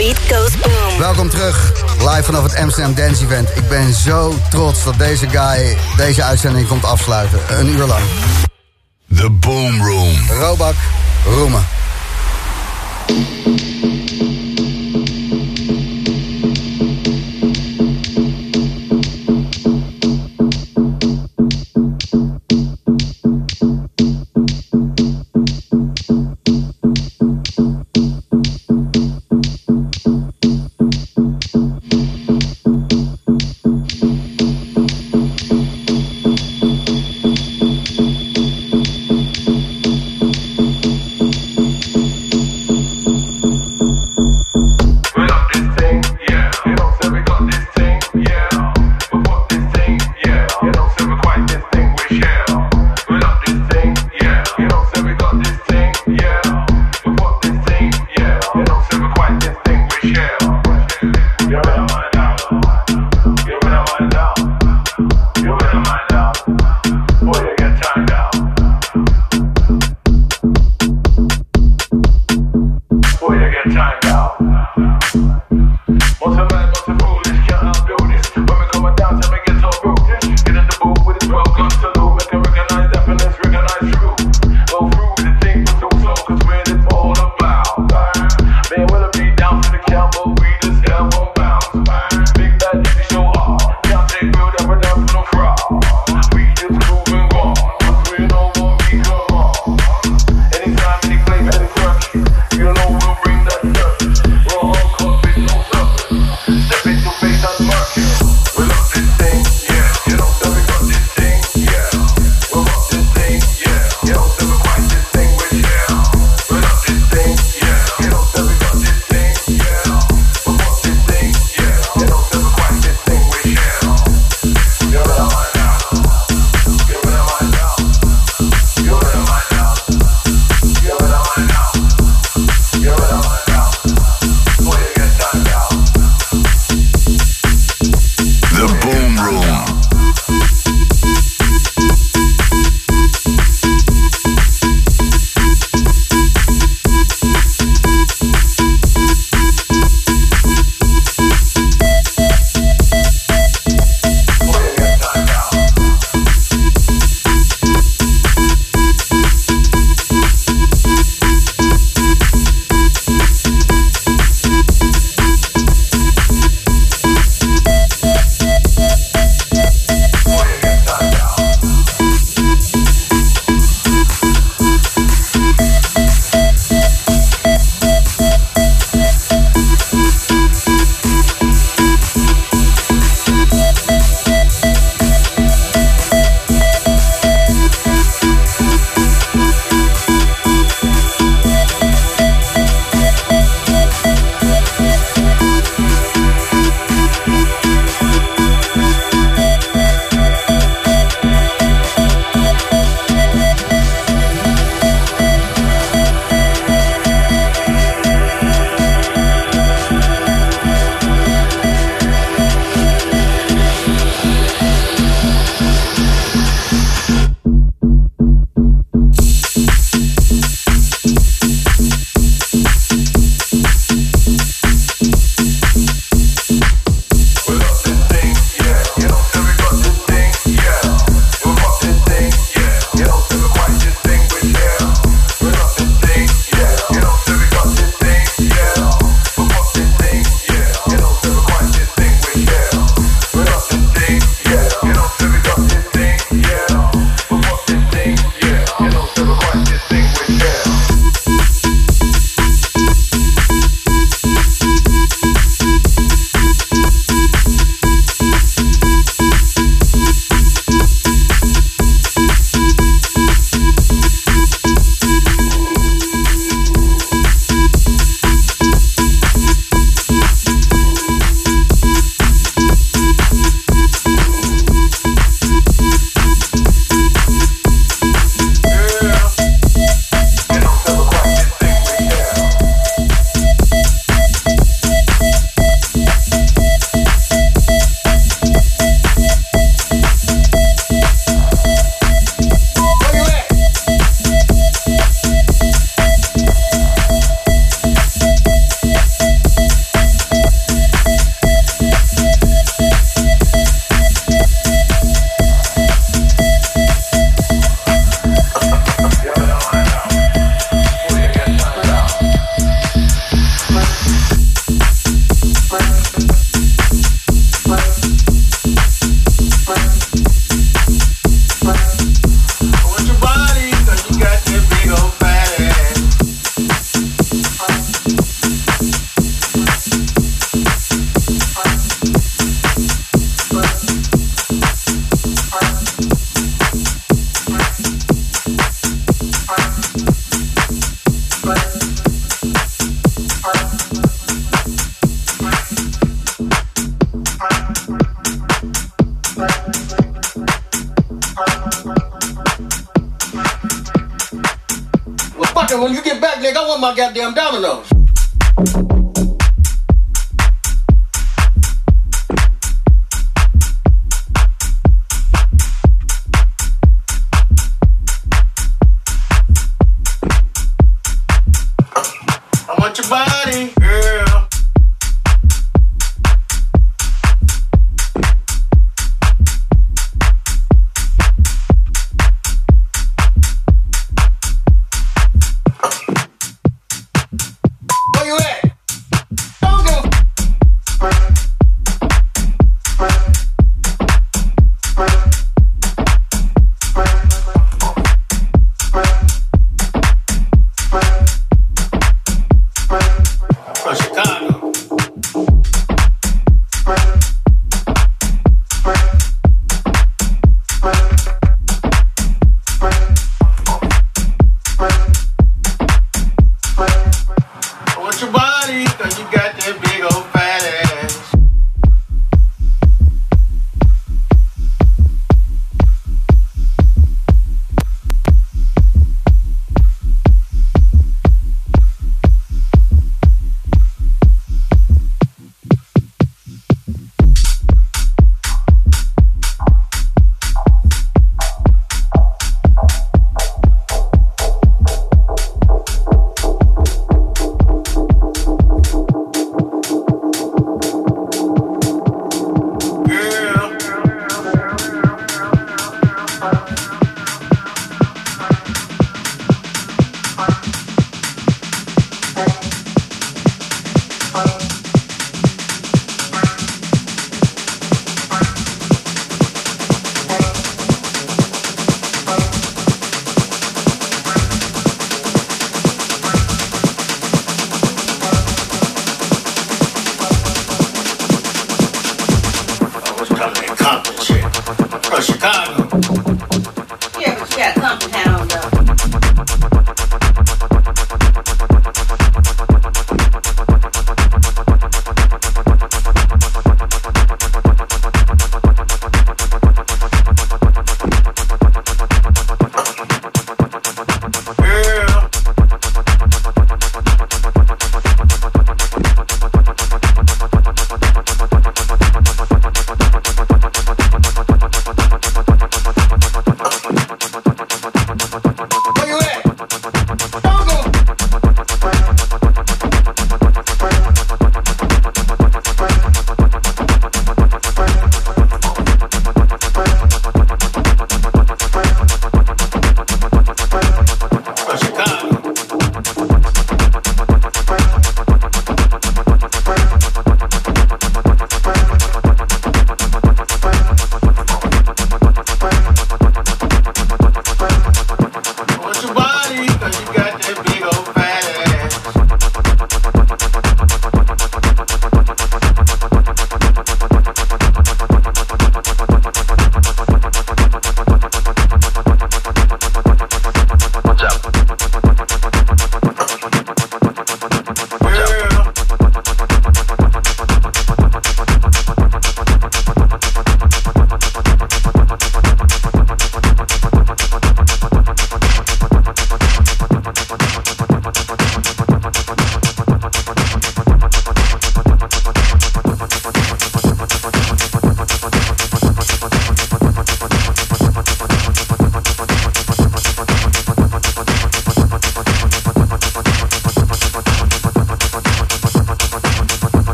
beat goes boom. Welkom terug, live vanaf het Amsterdam Dance Event. Ik ben zo trots dat deze guy deze uitzending komt afsluiten. Een uur lang. The Boom Room. Robak Roemen. I want my goddamn dominoes.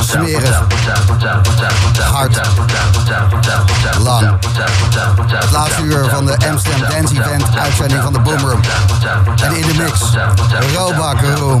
Smerig. Hard. Lang. Het laatste uur van de Amsterdam Dance Event, uitzending van de Boomroom. En in de mix, Robak Room.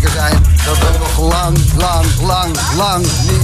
zeker zijn. Dat we nog lang, lang, lang, lang niet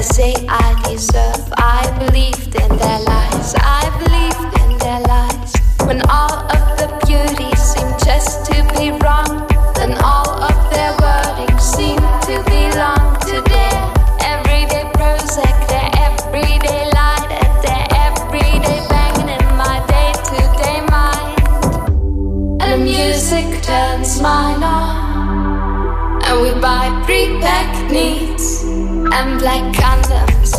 they say I deserve. I believed in their lies. I and black condoms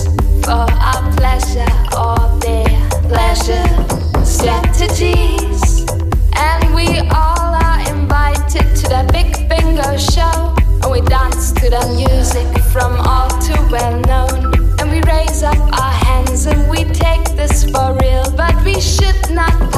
for our pleasure or their pleasure. strategies. And we all are invited to the big bingo show, and we dance to the music from all too well known. And we raise up our hands and we take this for real, but we should not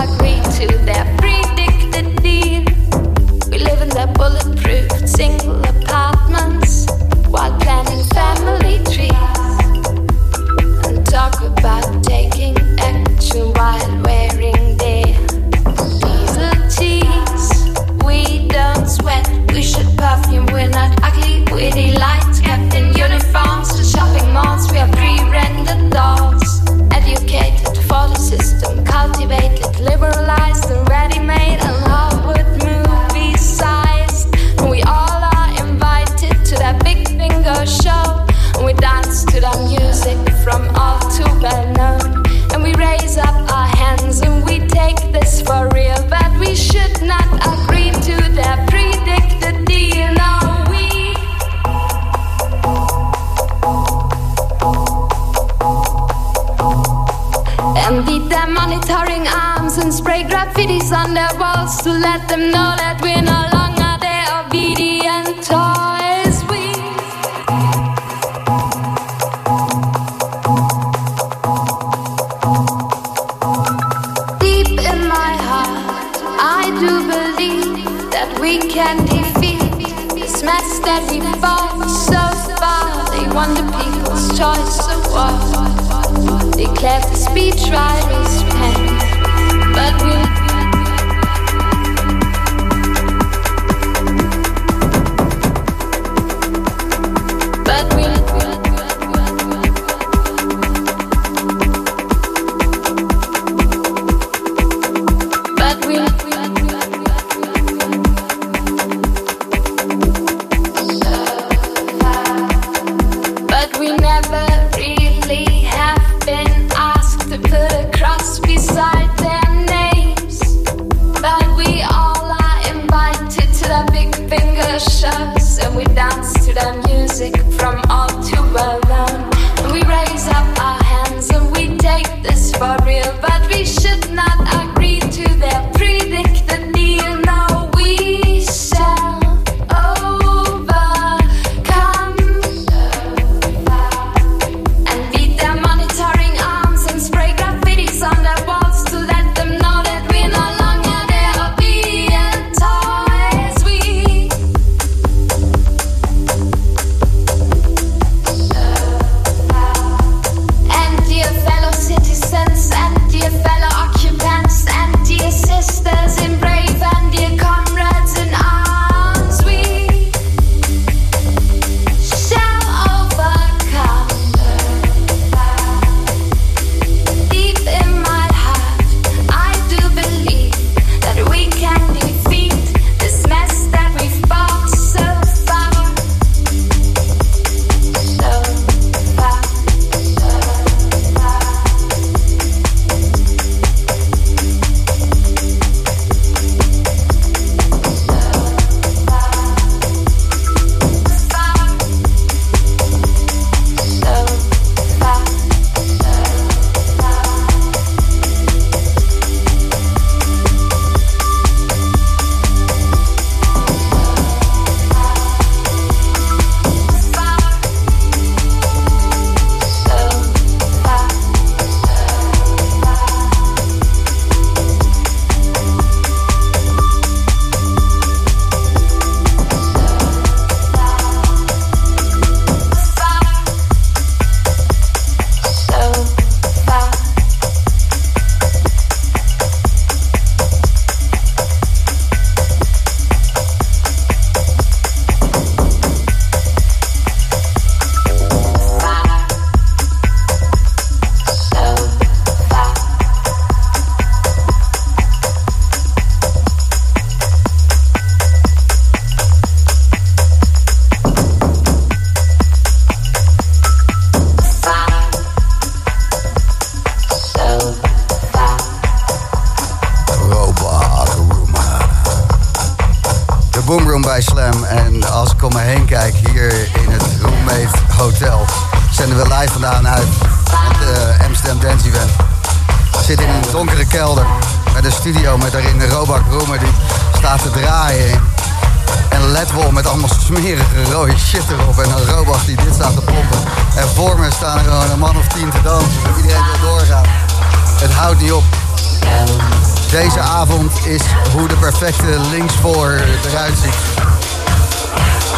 Deze avond is hoe de perfecte linksvoor eruit ziet.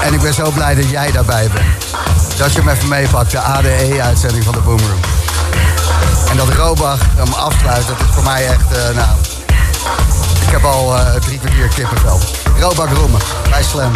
En ik ben zo blij dat jij daarbij bent. Dat je hem even meepakt, de ADE-uitzending van de Boomroom. En dat Robach hem afsluit, dat is voor mij echt, uh, nou... Ik heb al uh, drie kwartier kippenvel. Robach Roemen, bij Slam.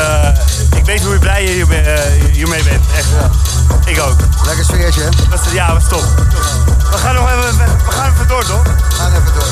Ik, eh, ik weet hoe blij je hiermee, eh, hiermee bent. Echt. Ik ook. Lekker sfeertje, hè? Dat is- ja, was top. We gaan nog even, we gaan even door, toch? We gaan even door.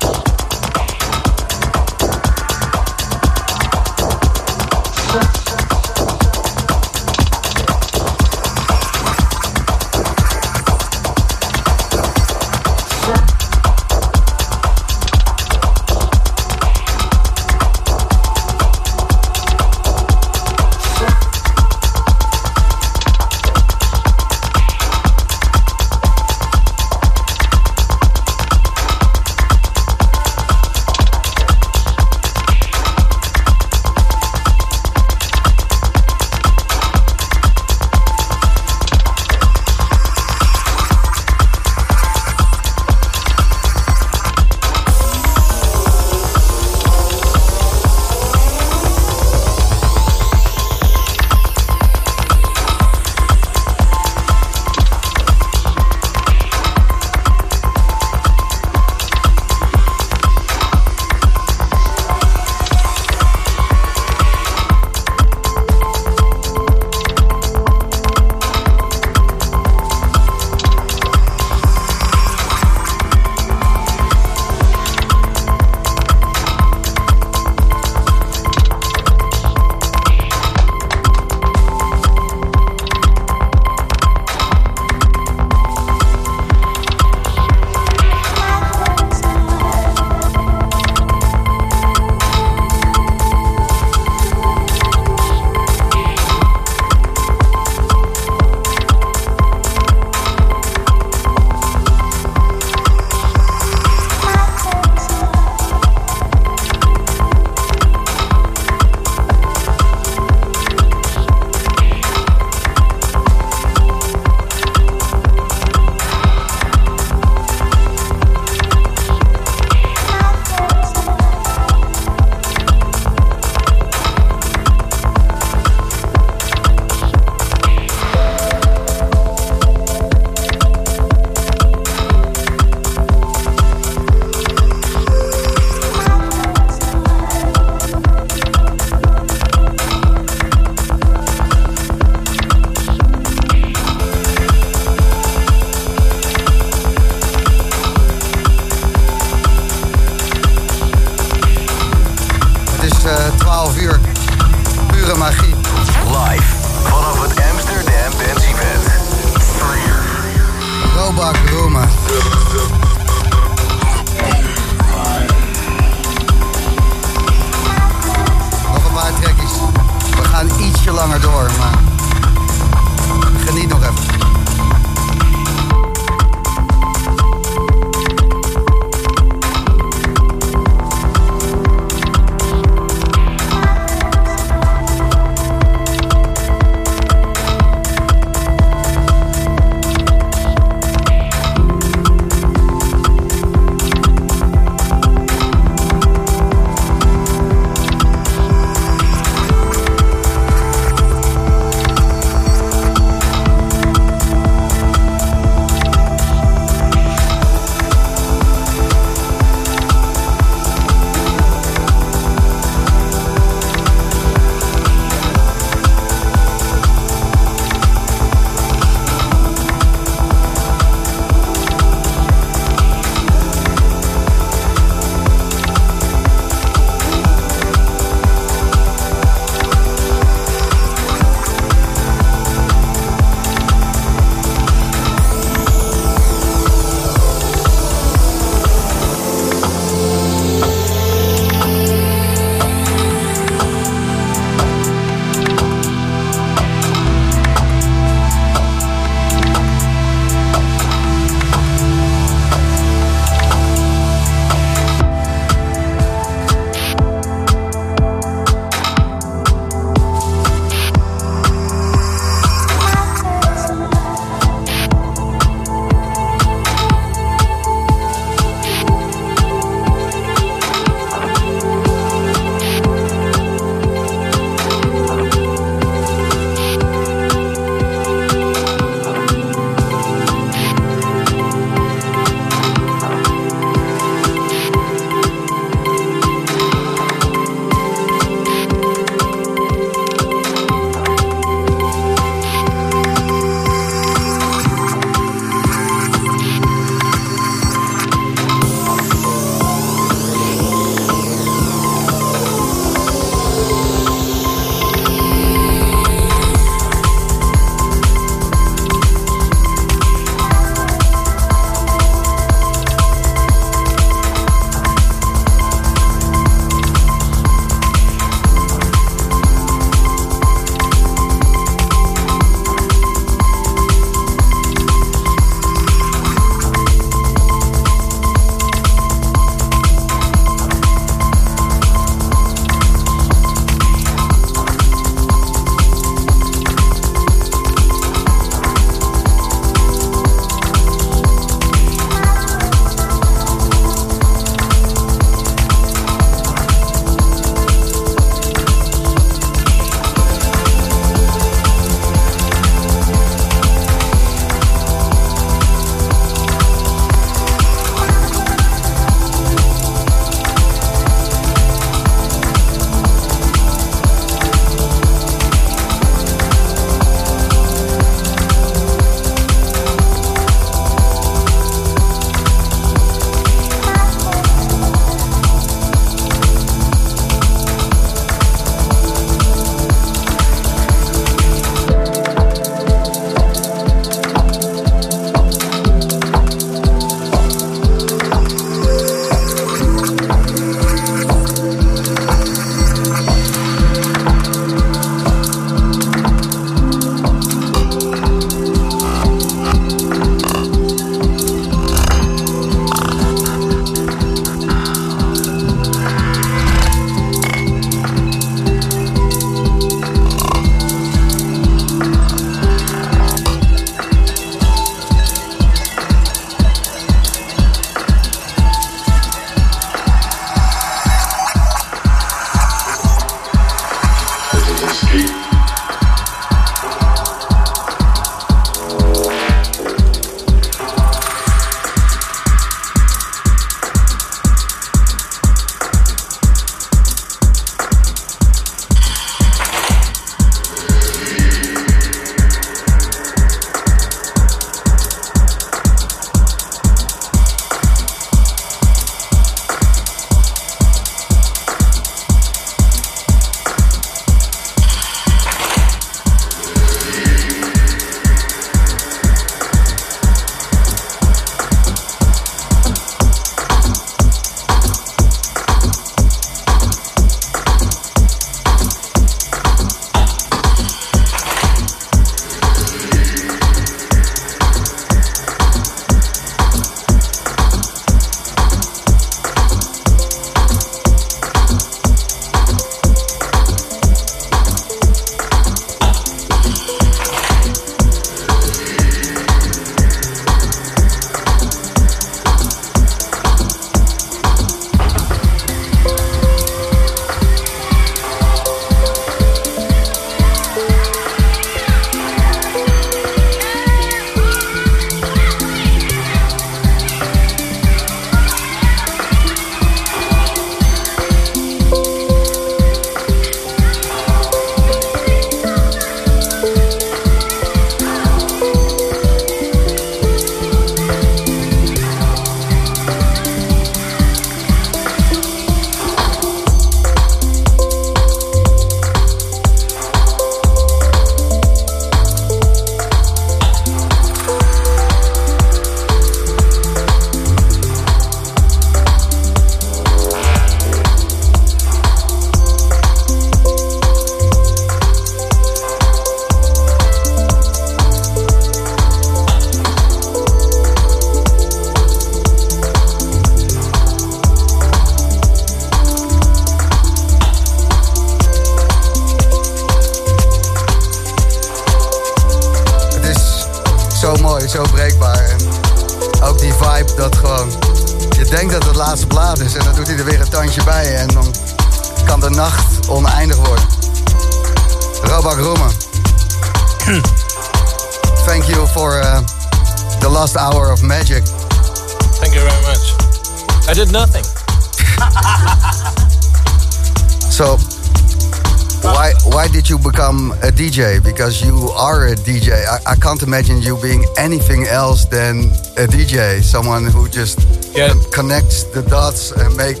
Are a DJ. I, I can't imagine you being anything else than a DJ. Someone who just Yeah. connects the dots and makes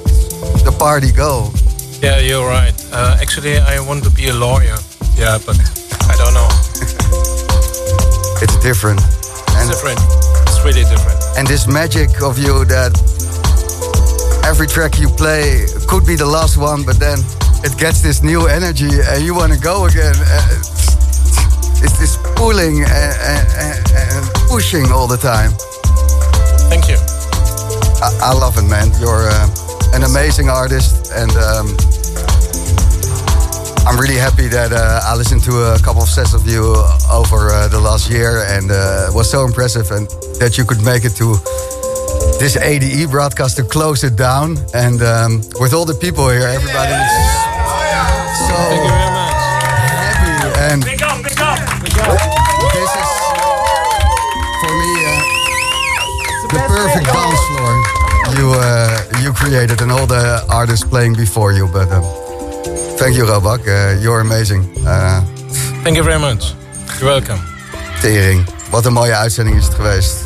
the party go. Yeah, you're right. Uh, actually, I want to be a lawyer. Yeah, but I don't know. It's different. And, It's different. It's really different. and this magic of you that every track you play could be the last one, but then it gets this new energy and you want to go again. Uh, It's this pulling and, and, and pushing all the time. Thank you. I, I love it, man. You're uh, an amazing artist, and um, I'm really happy that uh, I listened to a couple of sets of you over uh, the last year, and uh, it was so impressive, and that you could make it to this ADE broadcast to close it down, and um, with all the people here, everybody is so the perfect dance floor you uh, you created and all the artists playing before you. But um, thank you, Robak. Uh, you're amazing. Uh, Thank you very much. You're welcome. tering. Wat een mooie uitzending is het geweest.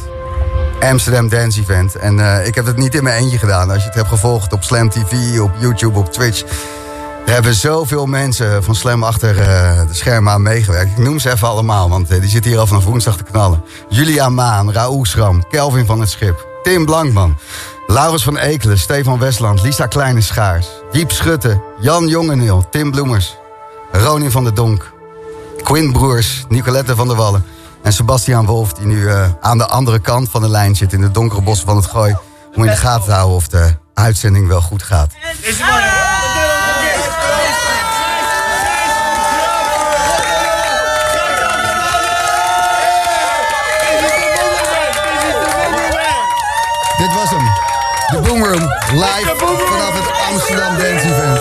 Amsterdam Dance Event. En eh, ik heb het niet in mijn eentje gedaan. Als je het hebt gevolgd op Slam TV, op YouTube, op Twitch. Er hebben zoveel mensen van Slam achter eh, de schermen aan meegewerkt. Ik noem ze even allemaal, want eh, die zitten hier al vanaf woensdag te knallen. Julia Maan, Raoul Schram, Kelvin van het Schip, Tim Blankman, Laurens van Ekelen, Stefan Westland, Lisa Kleine Schaars, Diep Schutte, Jan Jongeneel, Tim Bloemers, Ronin van der Donk, Quinn Broers, Nicolette van der Wallen en Sebastiaan Wolf... die nu eh, aan de andere kant van de lijn zit in de donkere bossen van het Gooi... om in de gaten te houden of de uitzending wel goed gaat. Dit was hem. De Boomroom, live vanaf het Amsterdam Dance Event.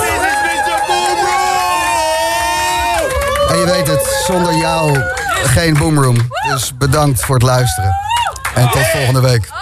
En je weet het, zonder jou geen Boomroom. Dus bedankt voor het luisteren. En tot volgende week.